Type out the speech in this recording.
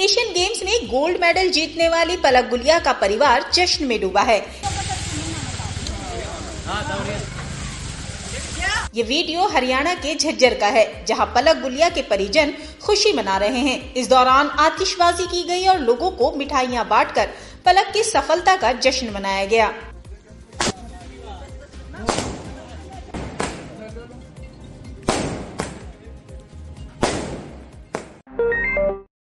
Asian Games में gold medal जीतने वाली पलक गुलिया का परिवार जश्न में डूबा है। ये वीडियो हरियाणा के झज्जर का है, जहाँ पलक गुलिया के परिजन खुशी मना रहे हैं। इस दौरान आतिशबाजी की गई और लोगों को मिठाइयाँ बांटकर पलक की सफलता का जश्न मनाया गया।